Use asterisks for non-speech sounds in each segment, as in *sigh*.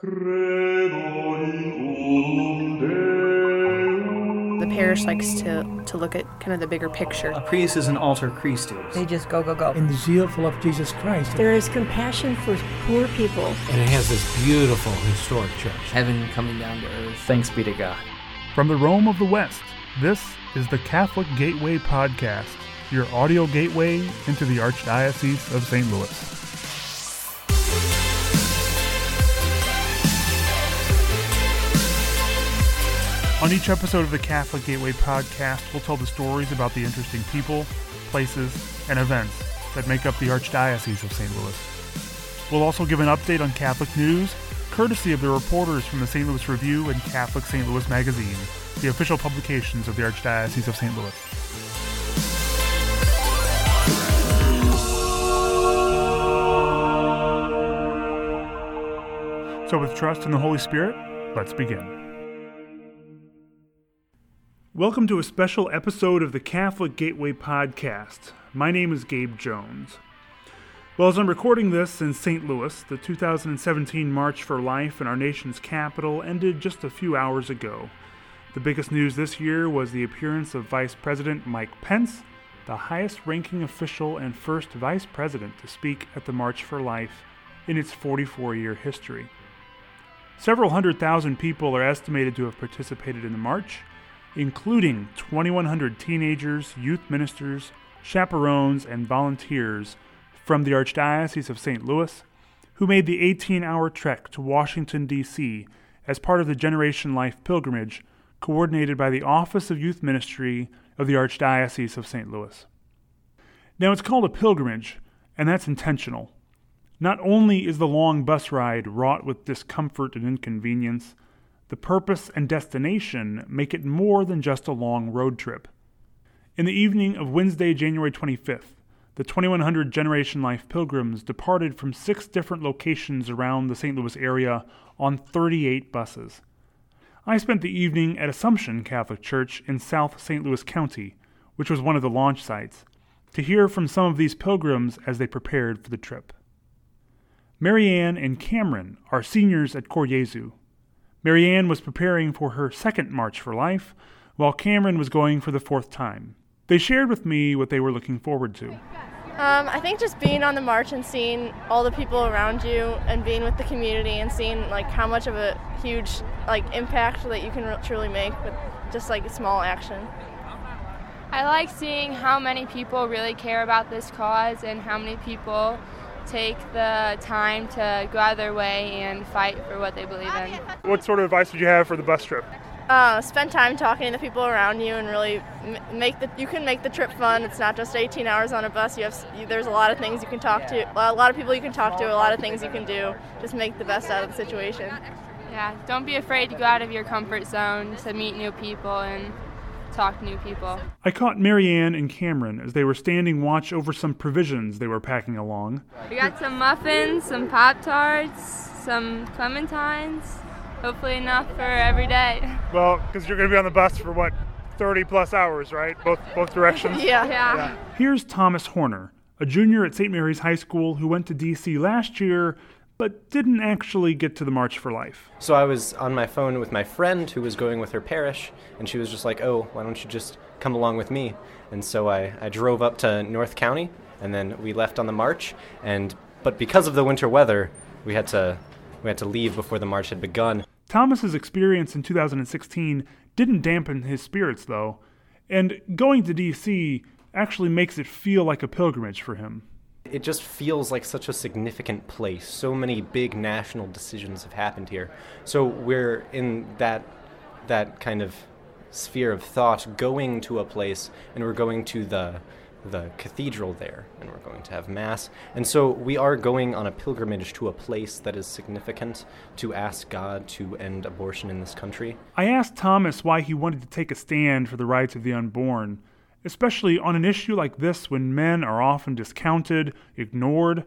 The parish likes to, to look at kind of the bigger picture. A priest is an alter Christus. They just go, go, go. in the zeal of Jesus Christ. There is compassion for poor people. And it has this beautiful historic church. Heaven coming down to earth. Thanks be to God. From the Rome of the West, this is the Catholic Gateway Podcast, your audio gateway into the Archdiocese of St. Louis. On each episode of the Catholic Gateway Podcast, we'll tell the stories about the interesting people, places, and events that make up the Archdiocese of St. Louis. We'll also give an update on Catholic news, courtesy of the reporters from the St. Louis Review and Catholic St. Louis Magazine, the official publications of the Archdiocese of St. Louis. So, with trust in the Holy Spirit, let's begin. Welcome to a special episode of the Catholic Gateway Podcast. My name is Gabe Jones. Well, as I'm recording this in St. Louis, the 2017 March for Life in our nation's capital ended just a few hours ago. The biggest news this year was the appearance of Vice President Mike Pence, the highest ranking official and first vice president to speak at the March for Life in its 44 year history. Several hundred thousand people are estimated to have participated in the march, including 2,100 teenagers, youth ministers, chaperones, and volunteers from the Archdiocese of St. Louis, who made the 18 hour trek to Washington, D.C. as part of the Generation Life pilgrimage coordinated by the Office of Youth Ministry of the Archdiocese of St. Louis. Now, it's called a pilgrimage, and that's intentional. Not only is the long bus ride wrought with discomfort and inconvenience, the purpose and destination make it more than just a long road trip. In the evening of Wednesday, January 25th, the 2100 Generation Life pilgrims departed from six different locations around the St. Louis area on 38 buses. I spent the evening at Assumption Catholic Church in South St. Louis County, which was one of the launch sites, to hear from some of these pilgrims as they prepared for the trip. Marianne and Cameron are seniors at Cor Jesu. Marianne was preparing for her second March for Life, while Cameron was going for the fourth time. They shared with me what they were looking forward to. Um, I think just being on the march and seeing all the people around you and being with the community and seeing like how much of a huge like impact that you can re- truly make with just like a small action. I like seeing how many people really care about this cause and how many people take the time to go out of their way and fight for what they believe in. What sort of advice would you have for the bus trip? Uh, spend time talking to the people around you and really make the you can make the trip fun. It's not just 18 hours on a bus. You have you, there's a lot of things you can talk to, a lot of people you can talk to, a lot of things you can do. Just make the best out of the situation. Yeah, don't be afraid to go out of your comfort zone to meet new people and talk to new people. I caught Marianne and Cameron as they were standing watch over some provisions they were packing along. We got some muffins, some Pop Tarts, some clementines. Hopefully enough for every day. *laughs* Well, because you're going to be on the bus for what, 30 plus hours, right? Both both directions. *laughs* Yeah. Yeah. Here's Thomas Horner, a junior at St. Mary's High School who went to DC last year but didn't actually get to the March for Life. So I was on my phone with my friend who was going with her parish, and she was just like, "Oh, why don't you just come along with me?" And so I, I drove up to North County, and then we left on the march. And but because of the winter weather, we had to we had to leave before the march had begun. Thomas's experience in 2016 didn't dampen his spirits, though, and going to DC actually makes it feel like a pilgrimage for him. It just feels like such a significant place. So many big national decisions have happened here. So we're in that that kind of sphere of thought going to a place and we're going to the the cathedral there and we're going to have mass. And so we are going on a pilgrimage to a place that is significant to ask God to end abortion in this country. I asked Thomas why he wanted to take a stand for the rights of the unborn, especially on an issue like this when men are often discounted, ignored,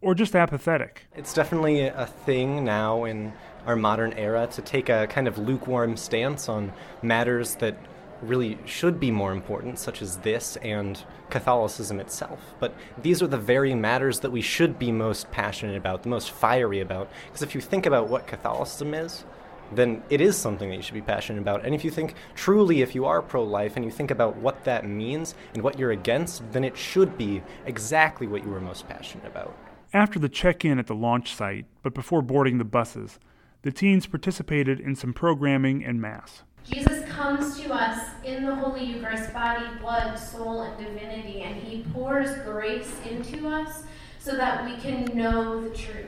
or just apathetic. It's definitely a thing now in our modern era to take a kind of lukewarm stance on matters that really should be more important, such as this and Catholicism itself. But these are the very matters that we should be most passionate about, the most fiery about. Because if you think about what Catholicism is, then it is something that you should be passionate about. And if you think truly, if you are pro life and you think about what that means and what you're against, then it should be exactly what you were most passionate about. After the check in at the launch site, but before boarding the buses, the teens participated in some programming and Mass. Jesus comes to us in the Holy Eucharist, body, blood, soul, and divinity, and he pours grace into us so that we can know the truth,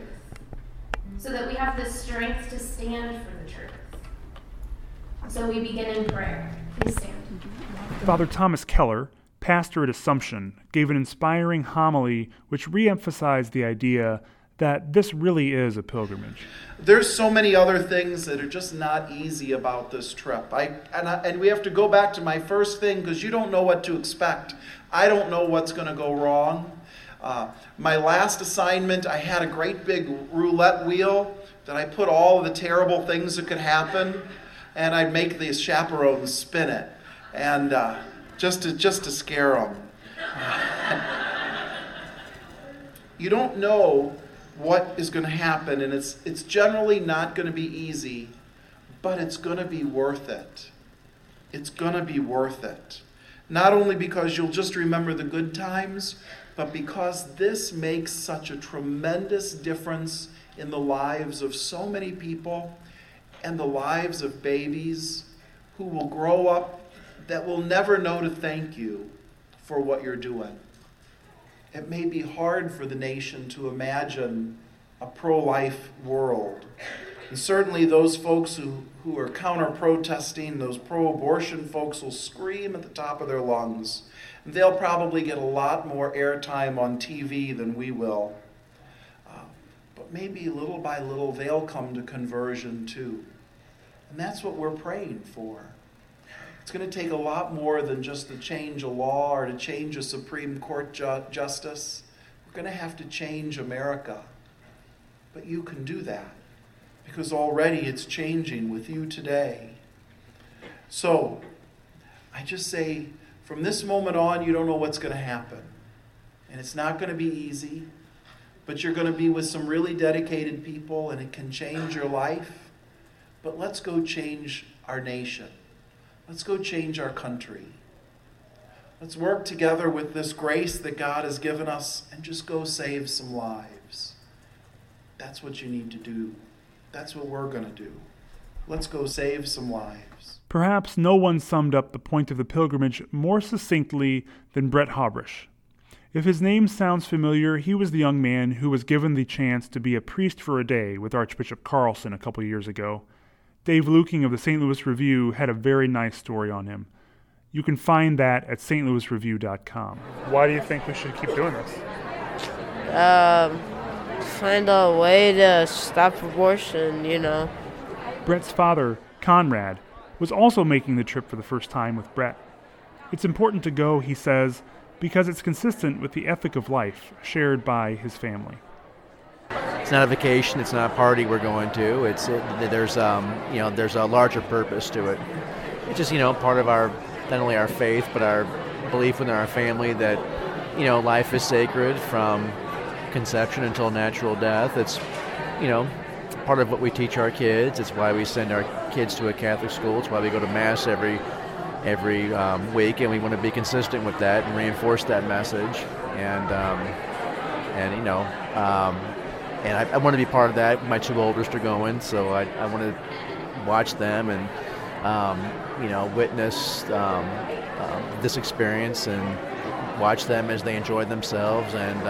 so that we have the strength to stand for the truth. So we begin in prayer. Please stand. Father Thomas Keller, pastor at Assumption, gave an inspiring homily which reemphasized the idea that this really is a pilgrimage. There's so many other things that are just not easy about this trip. I and, I, and we have to go back to my first thing because you don't know what to expect. I don't know what's going to go wrong. Uh, my last assignment, I had a great big roulette wheel that I put all the terrible things that could happen, and I'd make the chaperones spin it, and uh, just to just to scare them. *laughs* you don't know what is going to happen, and it's, it's generally not going to be easy, but it's going to be worth it. It's going to be worth it. Not only because you'll just remember the good times, but because this makes such a tremendous difference in the lives of so many people and the lives of babies who will grow up that will never know to thank you for what you're doing it may be hard for the nation to imagine a pro life world. And certainly, those folks who, who are counter protesting, those pro abortion folks, will scream at the top of their lungs. They'll probably get a lot more airtime on TV than we will. Uh, but maybe little by little, they'll come to conversion too. And that's what we're praying for. It's going to take a lot more than just to change a law or to change a Supreme Court ju- justice. We're going to have to change America. But you can do that because already it's changing with you today. So, I just say from this moment on, you don't know what's going to happen. And it's not going to be easy, but you're going to be with some really dedicated people and it can change your life. But let's go change our nation. Let's go change our country. Let's work together with this grace that God has given us and just go save some lives. That's what you need to do. That's what we're going to do. Let's go save some lives. Perhaps no one summed up the point of the pilgrimage more succinctly than Brett Hobrish. If his name sounds familiar, he was the young man who was given the chance to be a priest for a day with Archbishop Carlson a couple years ago. Dave Luecking of the St. Louis Review had a very nice story on him. You can find that at stlouisreview.com. Why do you think we should keep doing this? Um, find a way to stop abortion, you know. Brett's father, Conrad, was also making the trip for the first time with Brett. It's important to go, he says, because it's consistent with the ethic of life shared by his family. It's not a vacation. It's not a party we're going to. It's it, there's um, you know there's a larger purpose to it. It's just you know part of our not only our faith but our belief within our family that you know life is sacred from conception until natural death. It's you know part of what we teach our kids. It's why we send our kids to a Catholic school. It's why we go to mass every every um, week, and we want to be consistent with that and reinforce that message. And um, and you know, um, and I, I, want to be part of that. My two oldest are going, so I, I want to watch them and um, you know witness um, this experience and watch them as they enjoy themselves and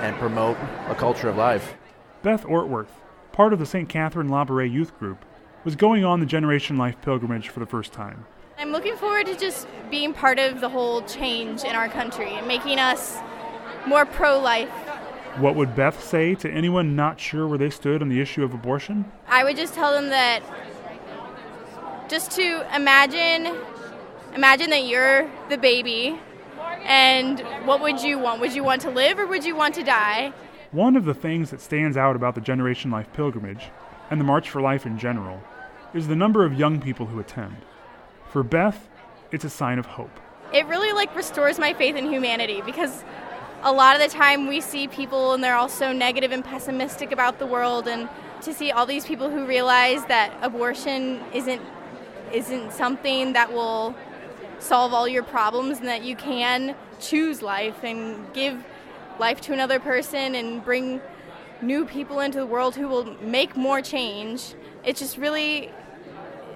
and promote a culture of life. Beth Ortworth, part of the St. Catherine Labouré Youth Group, was going on the Generation Life pilgrimage for the first time. I'm looking forward to just being part of the whole change in our country and making us more pro life what would Beth say to anyone not sure where they stood on the issue of abortion? I would just tell them that just to imagine imagine that you're the baby and what would you want? Would you want to live or would you want to die? One of the things that stands out about the Generation Life pilgrimage and the March for Life in general is the number of young people who attend. For Beth, it's a sign of hope. It really like restores my faith in humanity because a lot of the time we see people and they're all so negative and pessimistic about the world and to see all these people who realize that abortion isn't isn't something that will solve all your problems and that you can choose life and give life to another person and bring new people into the world who will make more change. It's just really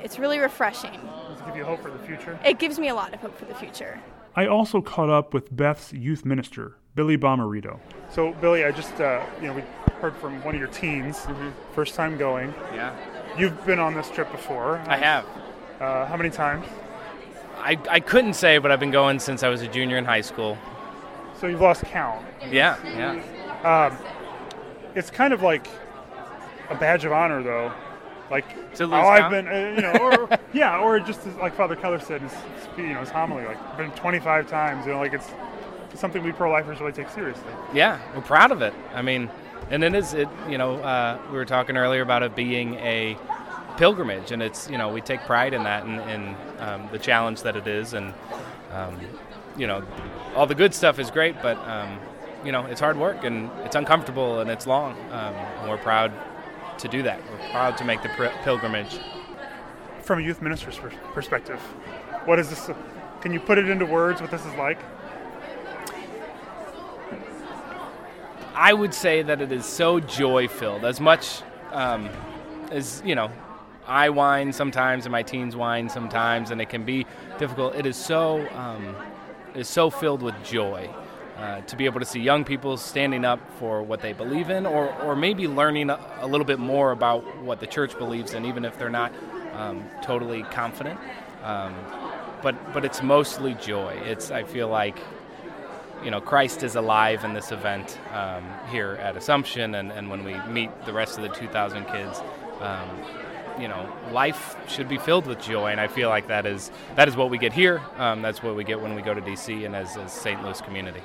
it's really refreshing. Does it give you hope for the future? It gives me a lot of hope for the future. I also caught up with Beth's youth minister, Billy Bomarito. So, Billy, I just, uh, you know, we heard from one of your teens, first time going. Yeah. You've been on this trip before. I have. Uh, how many times? I, I couldn't say, but I've been going since I was a junior in high school. So you've lost count. Yeah, yeah. Um, it's kind of like a badge of honor, though. Like lose how I've been, uh, you know, or *laughs* yeah, or just as, like Father Keller said in his, you know, his homily, like been 25 times. You know, like it's, it's something we pro-lifers really take seriously. Yeah, we're proud of it. I mean, and then it is, it, you know, uh, we were talking earlier about it being a pilgrimage, and it's, you know, we take pride in that and, and um, the challenge that it is. And, um, you know, all the good stuff is great, but, um, you know, it's hard work and it's uncomfortable and it's long. Um, and we're proud to do that. We're proud to make the pr- pilgrimage. From a youth minister's pers- perspective, what is this? Can you put it into words what this is like? I would say that it is so joy filled. As much um, as, you know, I whine sometimes and my teens whine sometimes, and it can be difficult. It is so, um, is so filled with joy. Uh, to be able to see young people standing up for what they believe in, or, or maybe learning a, little bit more about what the church believes in, even if they're not um, totally confident. Um, but but it's mostly joy. It's I feel like you know, Christ is alive in this event um, here at Assumption, and, and when we meet the rest of the 2,000 kids, um, you know, life should be filled with joy, and I feel like that is that is what we get here. Um, that's what we get when we go to DC and as a St. Louis community.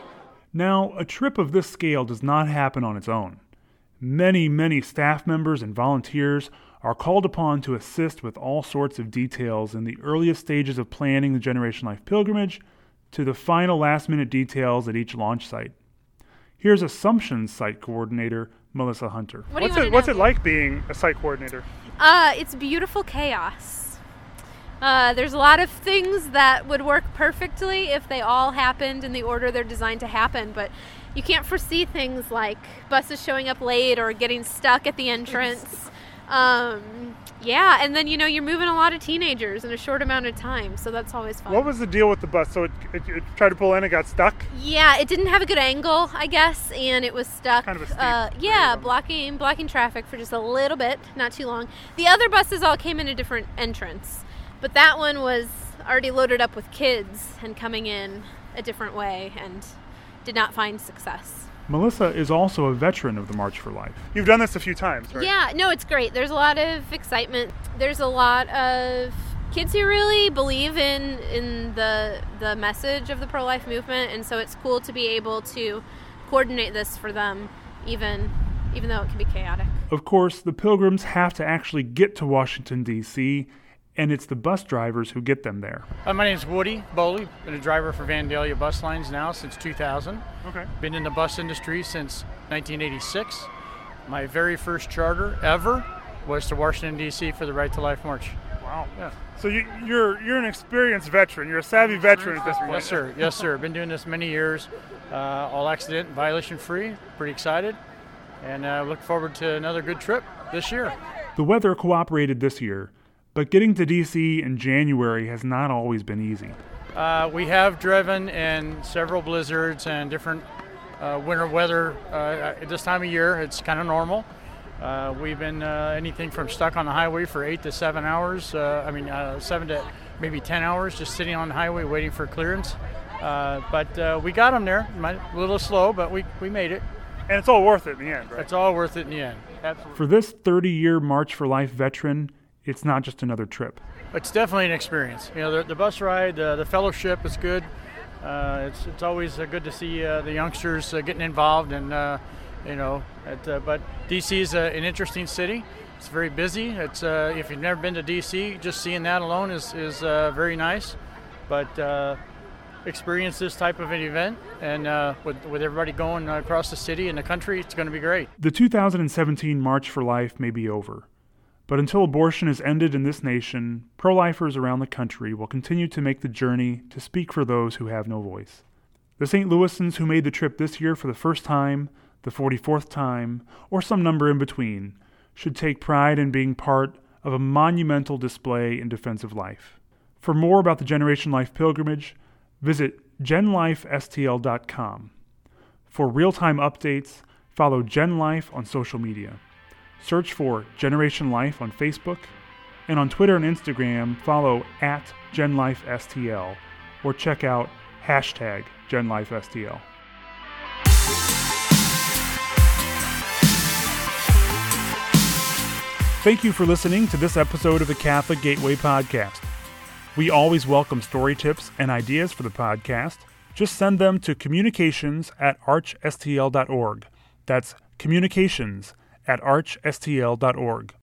Now, a trip of this scale does not happen on its own. Many, many staff members and volunteers are called upon to assist with all sorts of details in the earliest stages of planning the Generation Life pilgrimage to the final last minute details at each launch site. Here's Assumption site coordinator Melissa Hunter. What what's it what's it like being a site coordinator? Uh, it's beautiful chaos. Uh, there's a lot of things that would work perfectly if they all happened in the order they're designed to happen, but you can't foresee things like buses showing up late or getting stuck at the *laughs* entrance. Um, yeah, and then you know you're moving a lot of teenagers in a short amount of time, so that's always fun. What was the deal with the bus? So it, it, it tried to pull in it got stuck? Yeah, it didn't have a good angle, I guess, and it was stuck. Kind of a steep uh, yeah, blocking blocking traffic for just a little bit, not too long. The other buses all came in a different entrance, but that one was already loaded up with kids and coming in a different way and did not find success. Melissa is also a veteran of the March for Life. You've done this a few times, right? Yeah, no, it's great. There's a lot of excitement. There's a lot of kids who really believe in in the the message of the pro life movement, and so it's cool to be able to coordinate this for them, even even though it can be chaotic. Of course, the pilgrims have to actually get to Washington, D.C., and it's the bus drivers who get them there. Uh, my is Woody Bowley. Been a driver for Vandalia Bus Lines now since 2000. Okay. Been in the bus industry since 1986. My very first charter ever was to Washington D.C. for the Right to Life March. Wow. Yeah. So you, you're you're an experienced veteran. You're a savvy veteran at this point. Yes, sir. Yes, sir. Been doing this many years. Uh, all accident, violation free. Pretty excited, and uh, look forward to another good trip this year. The weather cooperated this year, but getting to D.C. in January has not always been easy. Uh, we have driven in several blizzards and different uh, winter weather uh, at this time of year. It's kind of normal. Uh, we've been uh, anything from stuck on the highway for eight to seven hours. Uh, I mean, uh, seven to maybe ten hours just sitting on the highway waiting for clearance. Uh, but uh, we got them there. A little slow, but we, we made it. And it's all worth it in the end, right? It's all worth it in the end. Absolutely. For this 30 year March for Life veteran, it's not just another trip. It's definitely an experience. You know, the, the bus ride, uh, the fellowship is good. Uh, it's, it's always uh, good to see uh, the youngsters uh, getting involved, and uh, you know, at, uh, but DC is uh, an interesting city. It's very busy. It's uh, if you've never been to DC, just seeing that alone is is uh, very nice. but uh, experience this type of an event. And uh, with, with everybody going across the city and the country, it's going to be great. The 2017 March for Life may be over. But until abortion is ended in this nation, pro lifers around the country will continue to make the journey to speak for those who have no voice. The St. Louisans who made the trip this year for the first time, the 44th time, or some number in between, should take pride in being part of a monumental display in defense of life. For more about the Generation Life pilgrimage, visit genlifestl.com. For real time updates, follow Gen Life on social media. Search for Generation Life on Facebook, and on Twitter and Instagram, follow at GenLifeSTL or check out hashtag GenLifeSTL. Thank you for listening to this episode of the Catholic Gateway Podcast. We always welcome story tips and ideas for the podcast. Just send them to communications at archstl.org. That's communications at archstl.org.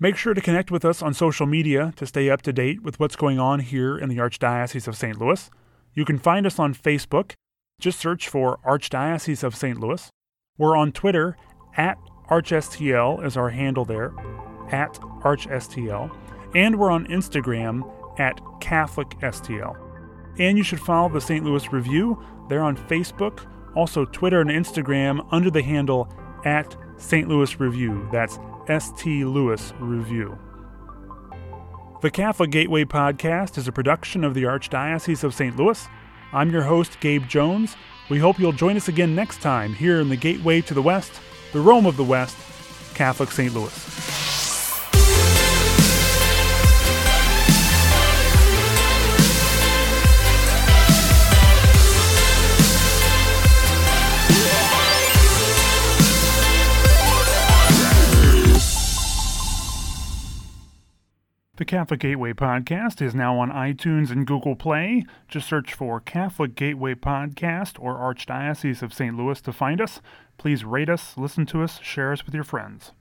Make sure to connect with us on social media to stay up to date with what's going on here in the Archdiocese of St. Louis. You can find us on Facebook. Just search for Archdiocese of St. Louis. We're on Twitter at ArchSTL is our handle there, at ArchSTL. And we're on Instagram at CatholicSTL. And you should follow the St. Louis Review. They're on Facebook, also Twitter and Instagram under the handle at St. Louis Review. That's ST Louis Review. The Catholic Gateway Podcast is a production of the Archdiocese of St. Louis. I'm your host, Gabe Jones. We hope you'll join us again next time here in the Gateway to the West, the Rome of the West, Catholic St. Louis. The Catholic Gateway Podcast is now on iTunes and Google Play. Just search for Catholic Gateway Podcast or Archdiocese of St. Louis to find us. Please rate us, listen to us, share us with your friends.